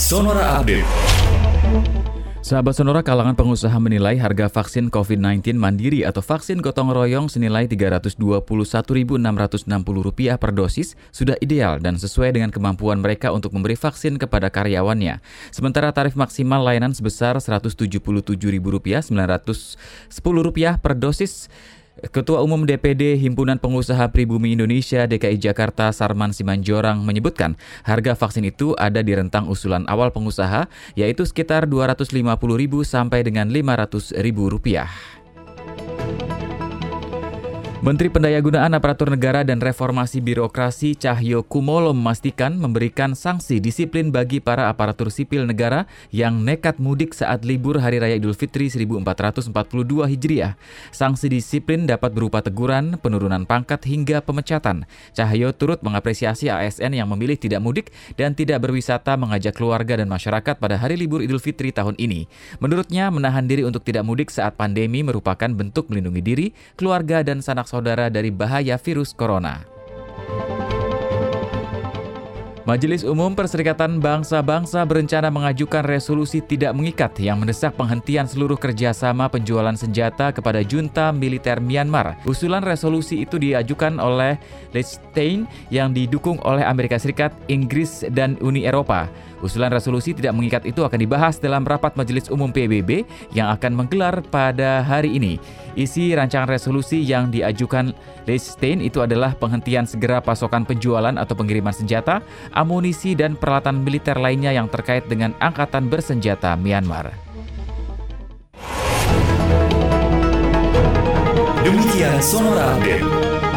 Sonora Update. Sahabat Sonora kalangan pengusaha menilai harga vaksin COVID-19 mandiri atau vaksin gotong royong senilai Rp321.660 per dosis sudah ideal dan sesuai dengan kemampuan mereka untuk memberi vaksin kepada karyawannya. Sementara tarif maksimal layanan sebesar Rp177.910 per dosis Ketua Umum DPD Himpunan Pengusaha Pribumi Indonesia DKI Jakarta Sarman Simanjorang menyebutkan harga vaksin itu ada di rentang usulan awal pengusaha yaitu sekitar Rp250.000 sampai dengan Rp500.000. Menteri Pendayagunaan Aparatur Negara dan Reformasi Birokrasi Cahyo Kumolo memastikan memberikan sanksi disiplin bagi para aparatur sipil negara yang nekat mudik saat libur Hari Raya Idul Fitri 1442 Hijriah. Sanksi disiplin dapat berupa teguran, penurunan pangkat hingga pemecatan. Cahyo turut mengapresiasi ASN yang memilih tidak mudik dan tidak berwisata mengajak keluarga dan masyarakat pada hari libur Idul Fitri tahun ini. Menurutnya, menahan diri untuk tidak mudik saat pandemi merupakan bentuk melindungi diri, keluarga, dan sanak saudara dari bahaya virus corona. Majelis Umum Perserikatan Bangsa-Bangsa berencana mengajukan resolusi tidak mengikat yang mendesak penghentian seluruh kerjasama penjualan senjata kepada junta militer Myanmar. Usulan resolusi itu diajukan oleh Liechtenstein yang didukung oleh Amerika Serikat, Inggris, dan Uni Eropa. Usulan resolusi tidak mengikat itu akan dibahas dalam rapat Majelis Umum PBB yang akan menggelar pada hari ini. Isi rancangan resolusi yang diajukan Liechtenstein itu adalah penghentian segera pasokan penjualan atau pengiriman senjata, amunisi, dan peralatan militer lainnya yang terkait dengan angkatan bersenjata Myanmar. Demikian Sonora Update.